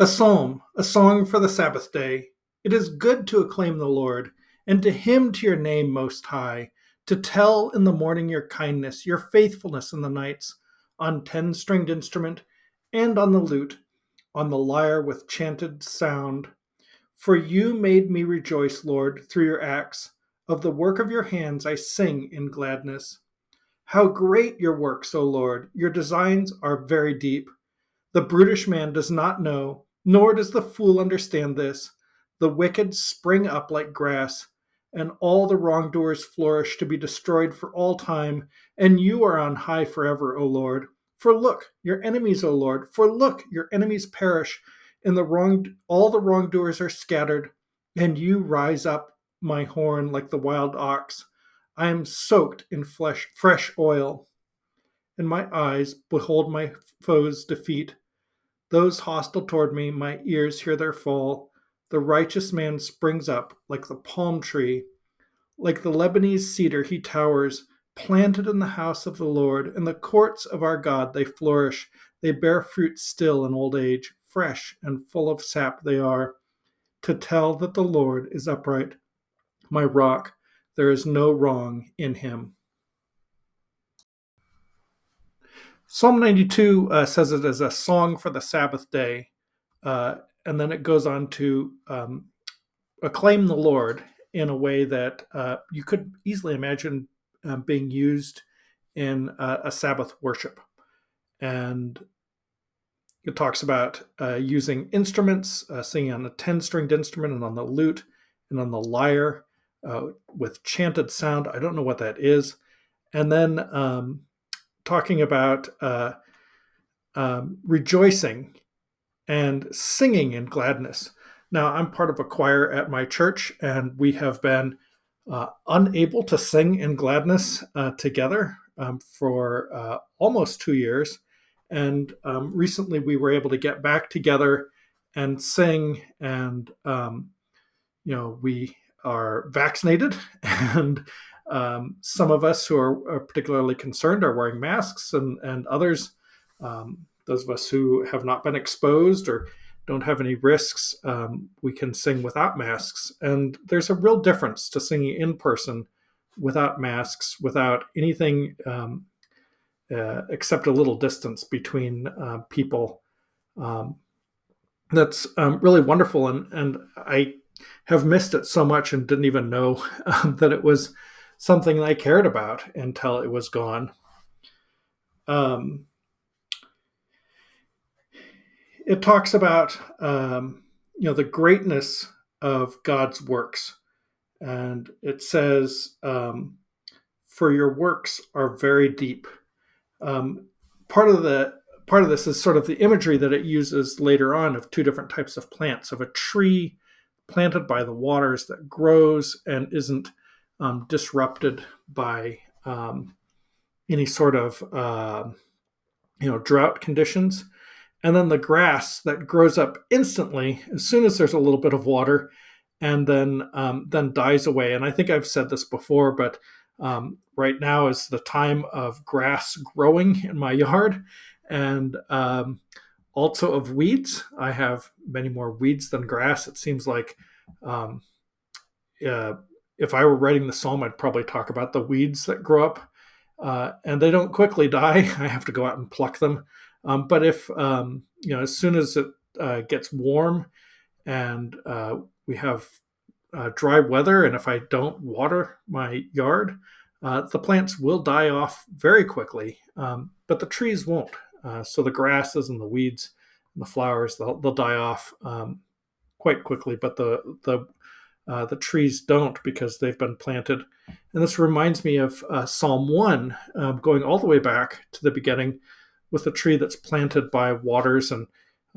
A psalm, a song for the Sabbath day. It is good to acclaim the Lord, and to hymn to your name most high, to tell in the morning your kindness, your faithfulness in the nights, on ten stringed instrument and on the lute, on the lyre with chanted sound. For you made me rejoice, Lord, through your acts. Of the work of your hands I sing in gladness. How great your works, O Lord! Your designs are very deep. The brutish man does not know, nor does the fool understand this. The wicked spring up like grass, and all the wrongdoers flourish to be destroyed for all time, and you are on high forever, O Lord. For look, your enemies, O Lord, for look, your enemies perish, and the wrong all the wrongdoers are scattered, and you rise up my horn like the wild ox. I am soaked in flesh, fresh oil, and my eyes behold my foes' defeat. Those hostile toward me, my ears hear their fall. The righteous man springs up like the palm tree. Like the Lebanese cedar, he towers, planted in the house of the Lord. In the courts of our God, they flourish. They bear fruit still in old age. Fresh and full of sap they are, to tell that the Lord is upright. My rock, there is no wrong in him. Psalm 92 uh, says it as a song for the Sabbath day, uh, and then it goes on to um, acclaim the Lord in a way that uh, you could easily imagine um, being used in a Sabbath worship. And it talks about uh, using instruments, uh, singing on a 10 stringed instrument and on the lute and on the lyre uh, with chanted sound. I don't know what that is. And then um, talking about uh, um, rejoicing and singing in gladness. Now, I'm part of a choir at my church, and we have been uh, unable to sing in gladness uh, together um, for uh, almost two years. And um, recently we were able to get back together and sing. And, um, you know, we are vaccinated and um, some of us who are, are, particularly concerned are wearing masks, and, and others, um, those of us who have not been exposed or don't have any risks, um, we can sing without masks. And there's a real difference to singing in person without masks, without anything um, uh, except a little distance between uh, people. Um, that's um, really wonderful. And, and I have missed it so much and didn't even know that it was something I cared about until it was gone. Um, it talks about um, you know the greatness of God's works, and it says, um, "For your works are very deep." Um, part of the part of this is sort of the imagery that it uses later on of two different types of plants of a tree planted by the waters that grows and isn't um, disrupted by um, any sort of uh, you know drought conditions. And then the grass that grows up instantly as soon as there's a little bit of water and then um, then dies away. And i think i've said this before but um, right now is the time of grass growing in my yard. And um, also of weeds. I have many more weeds than grass it seems like um, uh, if I were writing the psalm, I'd probably talk about the weeds that grow up, uh, and they don't quickly die. I have to go out and pluck them. Um, but if um, you know, as soon as it uh, gets warm and uh, we have uh, dry weather, and if I don't water my yard, uh, the plants will die off very quickly. Um, but the trees won't. Uh, so the grasses and the weeds and the flowers they'll, they'll die off um, quite quickly. But the the uh, the trees don't because they've been planted. And this reminds me of uh, Psalm 1, um, going all the way back to the beginning with a tree that's planted by waters and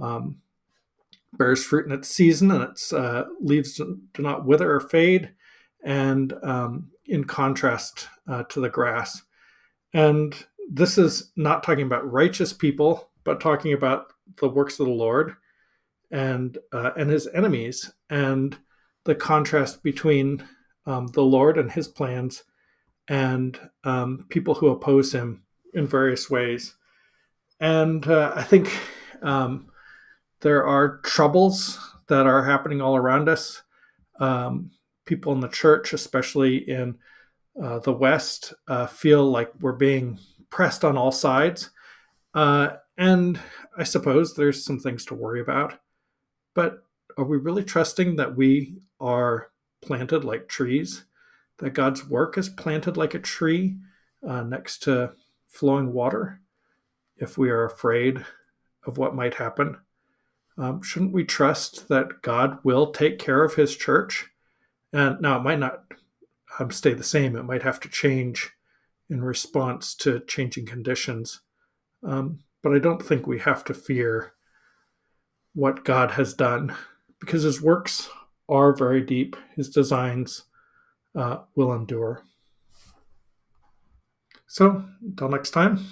um, bears fruit in its season, and its uh, leaves do not wither or fade, and um, in contrast uh, to the grass. And this is not talking about righteous people, but talking about the works of the Lord and uh, and his enemies. And the contrast between um, the Lord and his plans and um, people who oppose him in various ways. And uh, I think um, there are troubles that are happening all around us. Um, people in the church, especially in uh, the West, uh, feel like we're being pressed on all sides. Uh, and I suppose there's some things to worry about. But are we really trusting that we are planted like trees? That God's work is planted like a tree uh, next to flowing water? If we are afraid of what might happen, um, shouldn't we trust that God will take care of his church? And now it might not um, stay the same, it might have to change in response to changing conditions. Um, but I don't think we have to fear what God has done because his works are very deep, his designs uh, will endure. So, until next time.